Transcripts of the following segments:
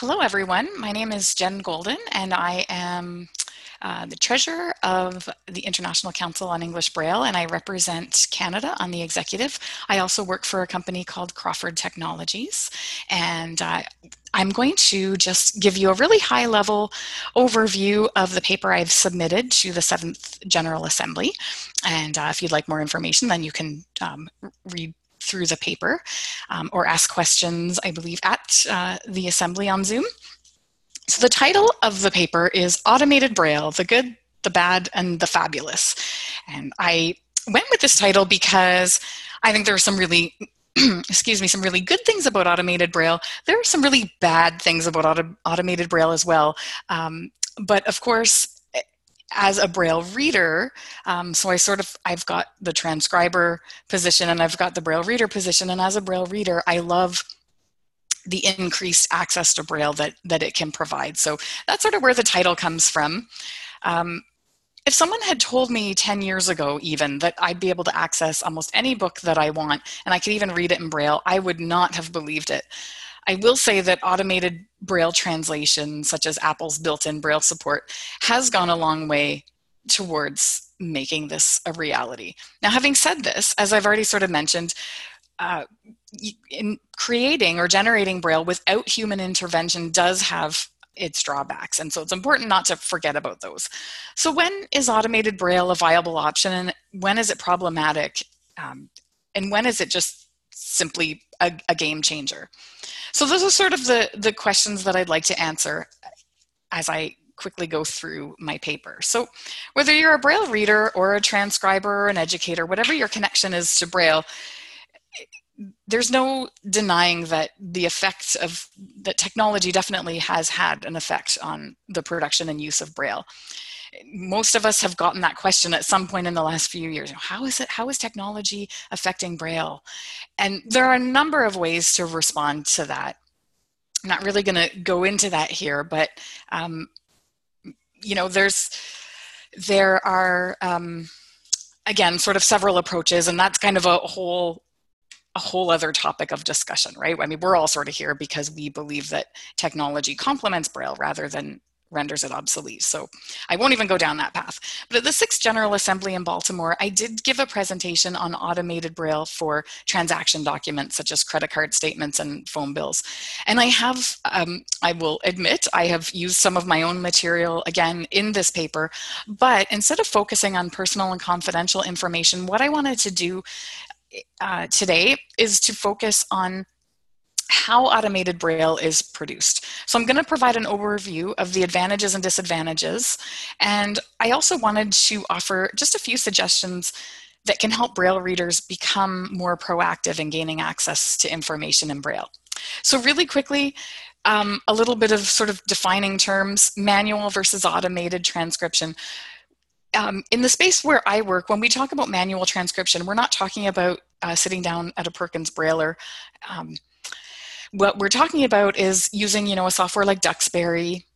hello, everyone. My name is Jen Goulden, and I am uh, the treasurer of the International Council on English Braille, and I represent Canada on the executive. I also work for a company called Crawford Technologies, and uh, I'm going to just give you a really high level overview of the paper I've submitted to the Seventh General Assembly. And uh, if you'd like more information, then you can um, read through the paper um, or ask questions, I believe, at uh, the assembly on Zoom. So the title of the paper is Automated Braille, the Good, the Bad, and the Fabulous. And I went with this title because I think there are some really excuse me, some really good things about automated braille. There are some really bad things about auto- automated braille as well. Um, but of course, as a braille reader um, so i sort of i've got the transcriber position and i've got the braille reader position and as a braille reader i love the increased access to braille that that it can provide. So that's sort of where the title comes from. Um, if someone had told me 10 years ago even that i'd be able to access almost any book that i want and i could even read it in braille i would not have believed it I will say that automated Braille translation, such as Apple's built in Braille support, has gone a long way towards making this a reality. Now, having said this, as I've already sort of mentioned, uh, in creating or generating Braille without human intervention does have its drawbacks. And so it's important not to forget about those. So, when is automated Braille a viable option and when is it problematic? Um, and when is it just simply a, a game changer? So those are sort of the, the questions that I'd like to answer as I quickly go through my paper. So whether you're a Braille reader or a transcriber or an educator, whatever your connection is to Braille, there's no denying that the effects of that technology definitely has had an effect on the production and use of Braille. Most of us have gotten that question at some point in the last few years. How is it? How is technology affecting Braille? And there are a number of ways to respond to that. I'm not really going to go into that here, but um, you know, there's there are um, again sort of several approaches, and that's kind of a whole a whole other topic of discussion, right? I mean, we're all sort of here because we believe that technology complements Braille rather than renders it obsolete. So I won't even go down that path. But at the Sixth General Assembly in Baltimore, I did give a presentation on automated Braille for transaction documents such as credit card statements and phone bills. And I have, um, I will admit, I have used some of my own material again in this paper. But instead of focusing on personal and confidential information, what I wanted to do uh, today is to focus on how automated Braille is produced. So I'm going to provide an overview of the advantages and disadvantages. And I also wanted to offer just a few suggestions that can help Braille readers become more proactive in gaining access to information in Braille. So really quickly, um, a little bit of sort of defining terms, manual versus automated transcription. Um, in the space where I work, when we talk about manual transcription, we're not talking about uh, sitting down at a Perkins Brailler um, what we're talking about is using, you know, a software like Duxbury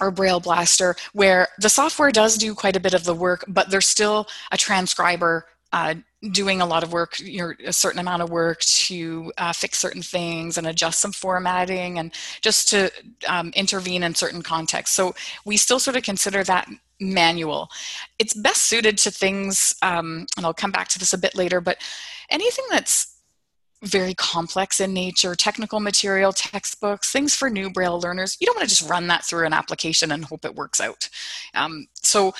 or Braille Blaster, where the software does do quite a bit of the work, but there's still a transcriber uh, doing a lot of work, you know, a certain amount of work to uh, fix certain things and adjust some formatting and just to um, intervene in certain contexts. So we still sort of consider that manual. It's best suited to things, um, and I'll come back to this a bit later, but anything that's very complex in nature, technical material, textbooks, things for new Braille learners. You don't want to just run that through an application and hope it works out. Um, so,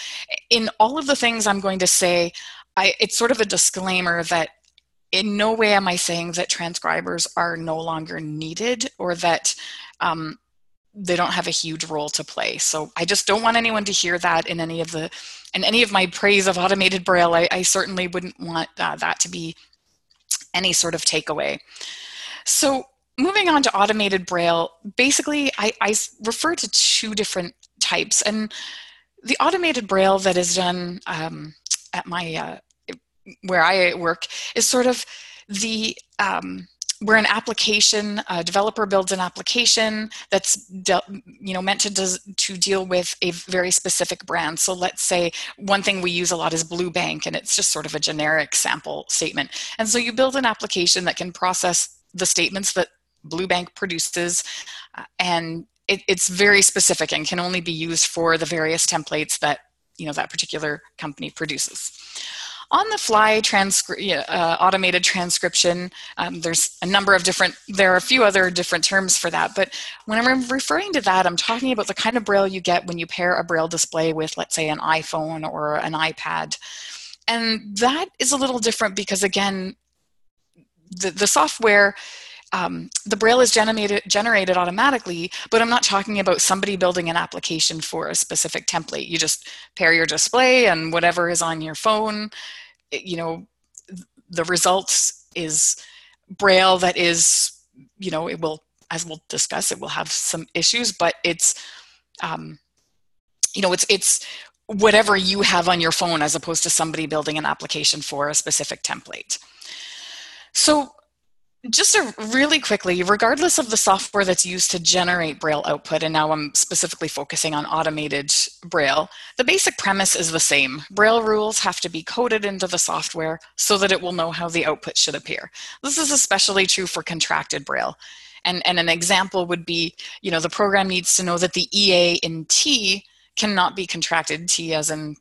in all of the things I'm going to say, I, it's sort of a disclaimer that in no way am I saying that transcribers are no longer needed or that um, they don't have a huge role to play. So I just don't want anyone to hear that in any of the in any of my praise of automated braille. I, I certainly wouldn't want uh, that to be any sort of takeaway. So moving on to automated braille, basically I, I refer to two different types. And the automated braille that is done um, at my uh, where I work is sort of the um, where an application a developer builds an application that's de- you know meant to does, to deal with a very specific brand. So let's say one thing we use a lot is blue bank and it's just sort of a generic sample statement. And so you build an application that can process the statements that blue bank produces, uh, and it, it's very specific and can only be used for the various templates that you know that particular company produces on the fly transcri- uh, automated transcription um, there's a number of different there are a few other different terms for that but when i'm referring to that i'm talking about the kind of braille you get when you pair a braille display with let's say an iphone or an ipad. And that is a little different because again the, the software um, the braille is generated generated automatically but i'm not talking about somebody building an application for a specific template. You just pair your display and whatever is on your phone. You know the results is braille that is you know it will as we'll discuss it will have some issues but it's um, you know it's it's whatever you have on your phone as opposed to somebody building an application for a specific template. So just really quickly, regardless of the software that's used to generate Braille output, and now I'm specifically focusing on automated Braille, the basic premise is the same. Braille rules have to be coded into the software so that it will know how the output should appear. This is especially true for contracted Braille. And, and an example would be, you know, the program needs to know that the EA in tea cannot be contracted, tea as in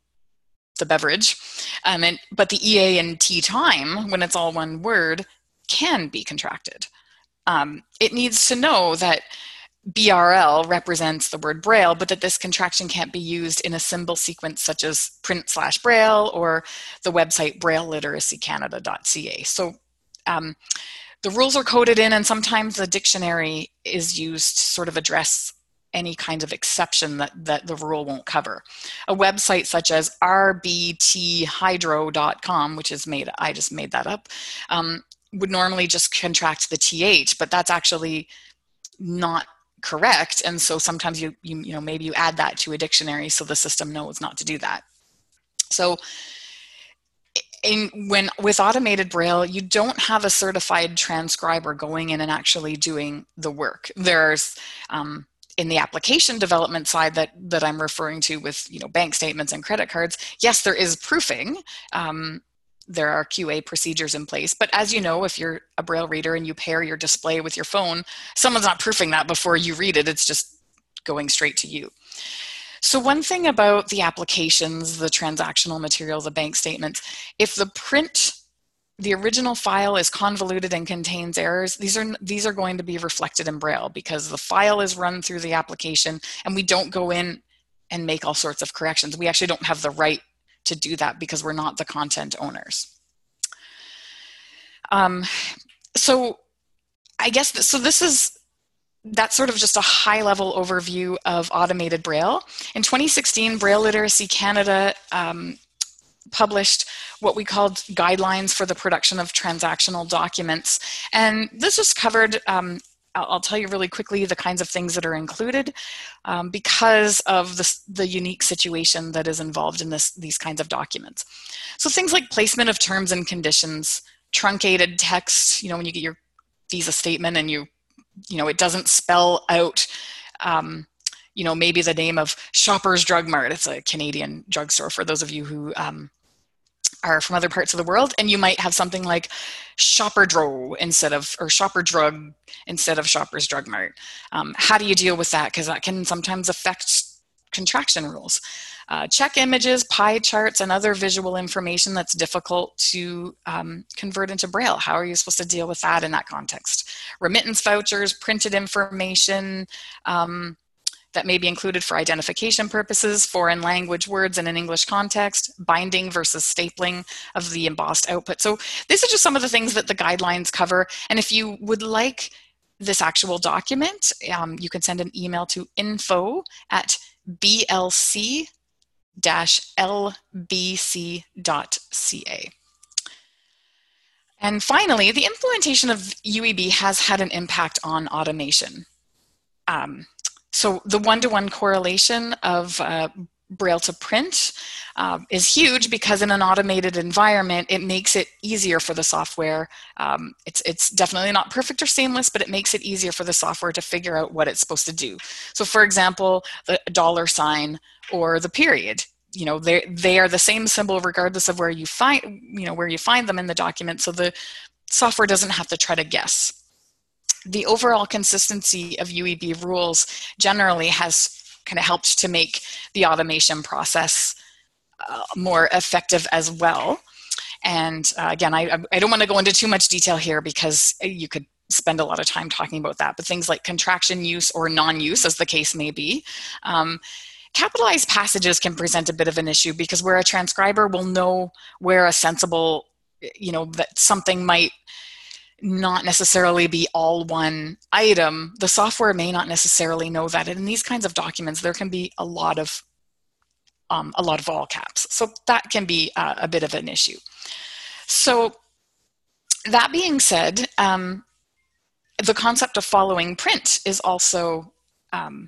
the beverage, um, and, but the EA in tea time, when it's all one word, can be contracted. Um, it needs to know that BRL represents the word Braille, but that this contraction can't be used in a symbol sequence such as print slash Braille or the website brailleliteracycanada.ca. So um, the rules are coded in, and sometimes the dictionary is used to sort of address any kind of exception that, that the rule won't cover. A website such as rbthydro.com, which is made, I just made that up, um, would normally just contract the th, but that's actually not correct. And so sometimes you, you, you know, maybe you add that to a dictionary so the system knows not to do that. So in, when with automated braille you don't have a certified transcriber going in and actually doing the work there's um, in the application development side that that i'm referring to with you know bank statements and credit cards yes there is proofing um, there are QA procedures in place. But as you know, if you're a Braille reader and you pair your display with your phone, someone's not proofing that before you read it, it's just going straight to you. So, one thing about the applications, the transactional material, the bank statements, if the print the original file is convoluted and contains errors these are these are going to be reflected in braille because the file is run through the application and we don't go in and make all sorts of corrections we actually don't have the right to do that because we're not the content owners. Um, so I guess, th- so this is, that's sort of just a high level overview of automated Braille. In 2016, Braille Literacy Canada um, published what we called guidelines for the production of transactional documents. And this was covered um, I'll, I'll, tell you really quickly the kinds of things that are included um, because of the, the unique situation that is involved in this, these kinds of documents. So things like placement of terms and conditions, truncated text, you know, when you get your visa statement and you, you know, it doesn't spell out um, you know, maybe the name of Shoppers Drug Mart. It's a Canadian drugstore for those of you who um, are from other parts of the world and you might have something like shopper dro instead of or shopper drug instead of shoppers drug mart. Um, how do you deal with that? Because that can sometimes affect contraction rules. Uh, check images pie charts and other visual information that's difficult to um, convert into braille. How are you supposed to deal with that in that context? Remittance vouchers printed information um, that may be included for identification purposes, foreign language words in an English context, binding versus stapling of the embossed output. So these are just some of the things that the guidelines cover. And if you would like this actual document, um, you can send an email to info at blc lbc.ca. And finally, the implementation of UEB has had an impact on automation. Um, so the one-to-one correlation of uh, braille to print uh, is huge because in an automated environment it makes it easier for the software. Um, it's, it's definitely not perfect or seamless but it makes it easier for the software to figure out what it's supposed to do. So for example the dollar sign or the period you know they they are the same symbol regardless of where you find you know where you find them in the document. So the software doesn't have to try to guess the overall consistency of UEB rules generally has kind of helped to make the automation process uh, more effective as well. And uh, again, I, I don't want to go into too much detail here because you could spend a lot of time talking about that, but things like contraction use or non-use, as the case may be. Um, capitalized passages can present a bit of an issue because where a transcriber will know where a sensible, you know, that something might not necessarily be all one item, the software may not necessarily know that. And in these kinds of documents, there can be a lot of um, a lot of all caps. So that can be uh, a bit of an issue. So that being said, um, the concept of following print is also um,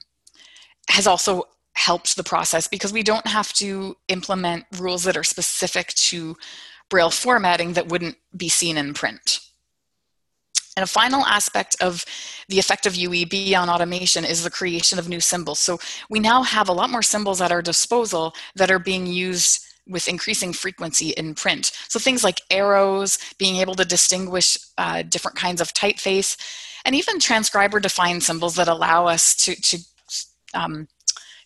has also helped the process because we don't have to implement rules that are specific to Braille formatting that wouldn't be seen in print. And a final aspect of the effect of UEB on automation is the creation of new symbols. So we now have a lot more symbols at our disposal that are being used with increasing frequency in print. So things like arrows, being able to distinguish uh, different kinds of typeface, and even transcriber defined symbols that allow us to, to um,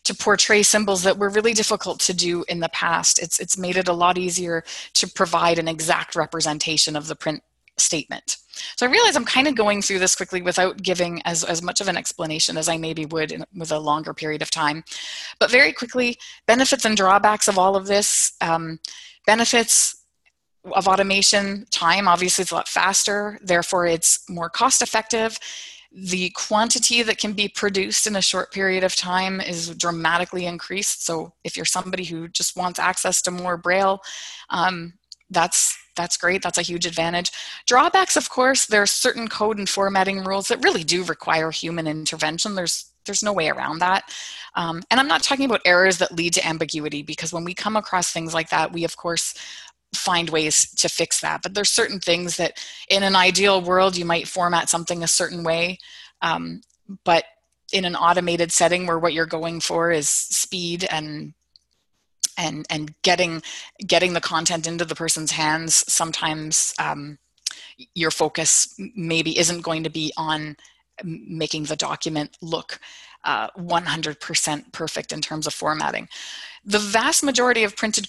to portray symbols that were really difficult to do in the past. It's, it's made it a lot easier to provide an exact representation of the print statement. So I realize I'm kind of going through this quickly without giving as, as much of an explanation as I maybe would in, with a longer period of time. But very quickly, benefits and drawbacks of all of this. Um, benefits of automation, time obviously it's a lot faster, therefore it's more cost effective. The quantity that can be produced in a short period of time is dramatically increased. So if you're somebody who just wants access to more Braille, um, that's that's great. That's a huge advantage. Drawbacks, of course, there are certain code and formatting rules that really do require human intervention. There's there's no way around that. Um, and I'm not talking about errors that lead to ambiguity because when we come across things like that, we of course find ways to fix that. But there's certain things that in an ideal world you might format something a certain way. Um, but in an automated setting where what you're going for is speed and and and getting getting the content into the person's hands sometimes um, your focus maybe isn't going to be on making the document look uh, 100% perfect in terms of formatting. The vast majority of printed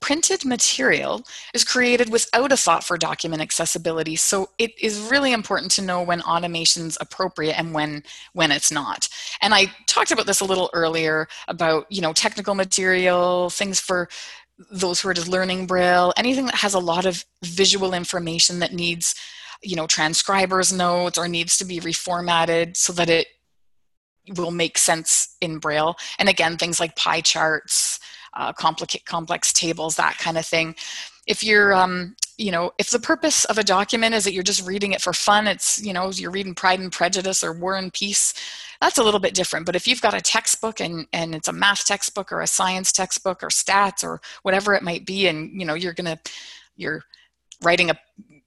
printed material is created without a thought for document accessibility. So it is really important to know when automation's appropriate and when when it's not. And I talked about this a little earlier about, you know, technical material, things for those who are just learning Braille, anything that has a lot of visual information that needs, you know, transcribers notes or needs to be reformatted so that it will make sense in Braille. And again, things like pie charts, uh, complex, complex tables, that kind of thing. If you're, um, you know, if the purpose of a document is that you're just reading it for fun, it's, you know, you're reading Pride and Prejudice or War and Peace, that's a little bit different. But if you've got a textbook and, and it's a math textbook or a science textbook or stats or whatever it might be, and, you know, you're to, you're writing a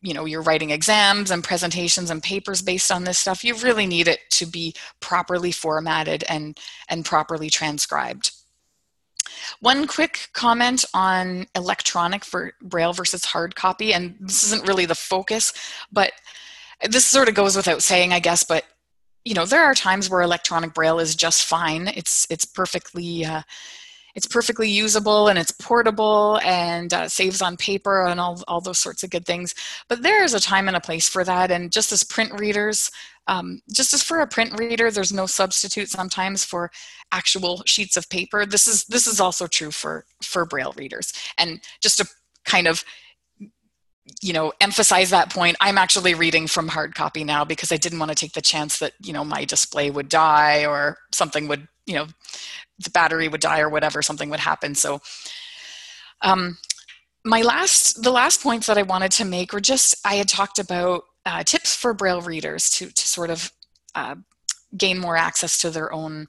you know you're writing exams and presentations and papers based on this stuff you really need it to be properly formatted and and properly transcribed one quick comment on electronic for Braille versus hard copy, and this isn't really the focus, but this sort of goes without saying, I guess, but you know, there are times where electronic Braille is just fine. It's it's perfectly uh, it's perfectly usable and it's portable and uh, saves on paper and all, all those sorts of good things. But there is a time and a place for that. And just as print readers, um, just as for a print reader, there's no substitute sometimes for actual sheets of paper. This is this is also true for for Braille readers. And just to kind of you know emphasize that point i'm actually reading from hard copy now because i didn't want to take the chance that you know my display would die or something would you know the battery would die or whatever, something would happen. So um, my last, the last points that I wanted to make were just, I had talked about uh, tips for Braille readers to, to sort of uh, gain more access to their own,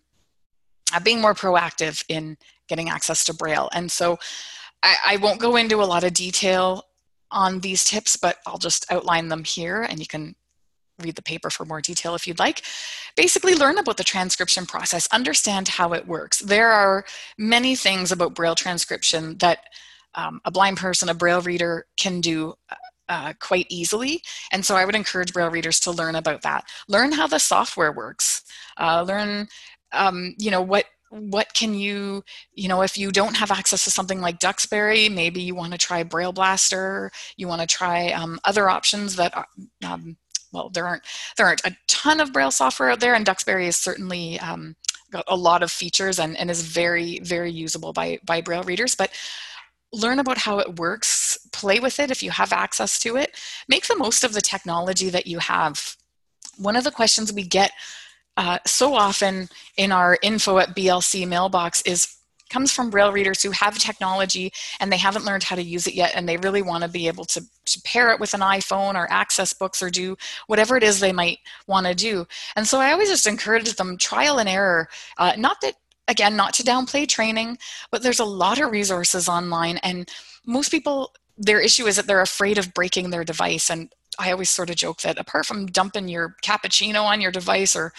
uh, being more proactive in getting access to Braille. And so I, I won't go into a lot of detail on these tips, but I'll just outline them here and you can read the paper for more detail if you'd like. Basically, learn about the transcription process, understand how it works. There are many things about Braille transcription that um, a blind person, a Braille reader can do uh, uh, quite easily. And so I would encourage Braille readers to learn about that. Learn how the software works. Uh, learn, um, you know, what what can you, you know, if you don't have access to something like Duxbury, maybe you want to try Braille Blaster. You want to try um, other options that are, um, well, there aren't there aren't a ton of Braille software out there, and Duxbury is certainly um, got a lot of features and, and is very very usable by by Braille readers. But learn about how it works, play with it if you have access to it, make the most of the technology that you have. One of the questions we get uh, so often in our info at BLC mailbox is comes from braille readers who have technology and they haven't learned how to use it yet and they really want to be able to, to pair it with an iphone or access books or do whatever it is they might want to do. And so i always just encourage them trial and error. Uh, not that again not to downplay training but there's a lot of resources online and most people their issue is that they're afraid of breaking their device and I always sort of joke that apart from dumping your cappuccino on your device or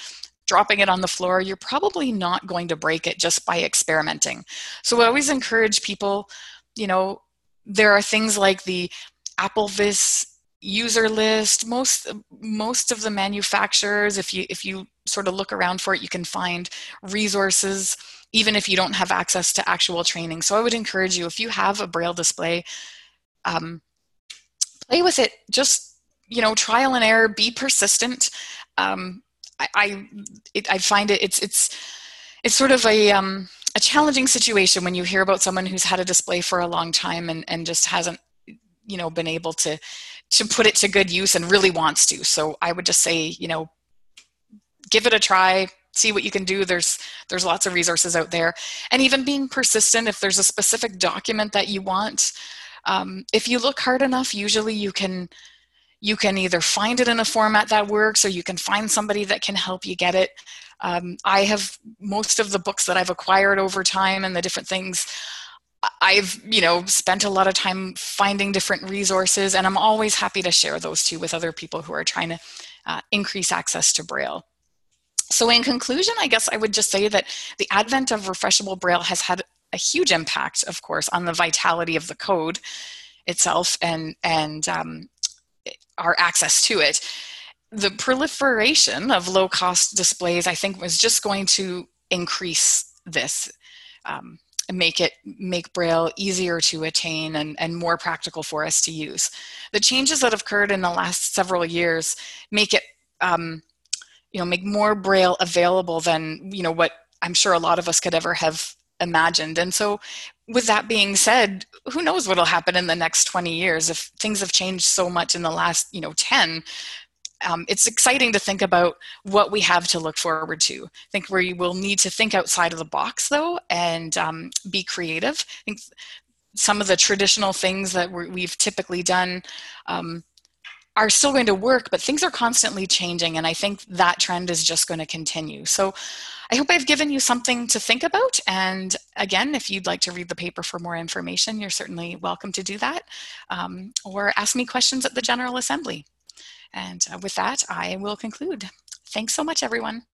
dropping it on the floor, you're probably not going to break it just by experimenting. So I always encourage people, you know, there are things like the AppleVis user list. Most most of the manufacturers, if you if you sort of look around for it, you can find resources even if you don't have access to actual training. So I would encourage you if you have a braille display, um, play with it. Just you know, trial and error. Be persistent. Um, I I, it, I find it it's it's it's sort of a um, a challenging situation when you hear about someone who's had a display for a long time and, and just hasn't you know been able to to put it to good use and really wants to. So i would just say you know give it a try see what you can do. There's there's lots of resources out there. And even being persistent if there's a specific document that you want um, if you look hard enough usually you can you can either find it in a format that works or you can find somebody that can help you get it. Um, I have most of the books that I've acquired over time and the different things. I've you know spent a lot of time finding different resources, and I'm always happy to share those too with other people who are trying to uh, increase access to Braille. So, in conclusion, I guess I would just say that the advent of refreshable Braille has had a huge impact, of course, on the vitality of the code itself and and um, our access to it. The proliferation of low cost displays, I think, was just going to increase this. Um, make it make braille easier to attain and, and more practical for us to use the changes that have occurred in the last several years make it um, you know make more braille available than you know what i'm sure a lot of us could ever have imagined and so with that being said, who knows what'll happen in the next 20 years if things have changed so much in the last, you know, 10. Um, it's exciting to think about what we have to look forward to. I think we will need to think outside of the box though and um, be creative. I think some of the traditional things that we've typically done um, are still going to work, but things are constantly changing, and I think that trend is just going to continue. So I hope I've given you something to think about. And again, if you'd like to read the paper for more information, you're certainly welcome to do that um, or ask me questions at the General Assembly. And uh, with that, I will conclude. Thanks so much, everyone.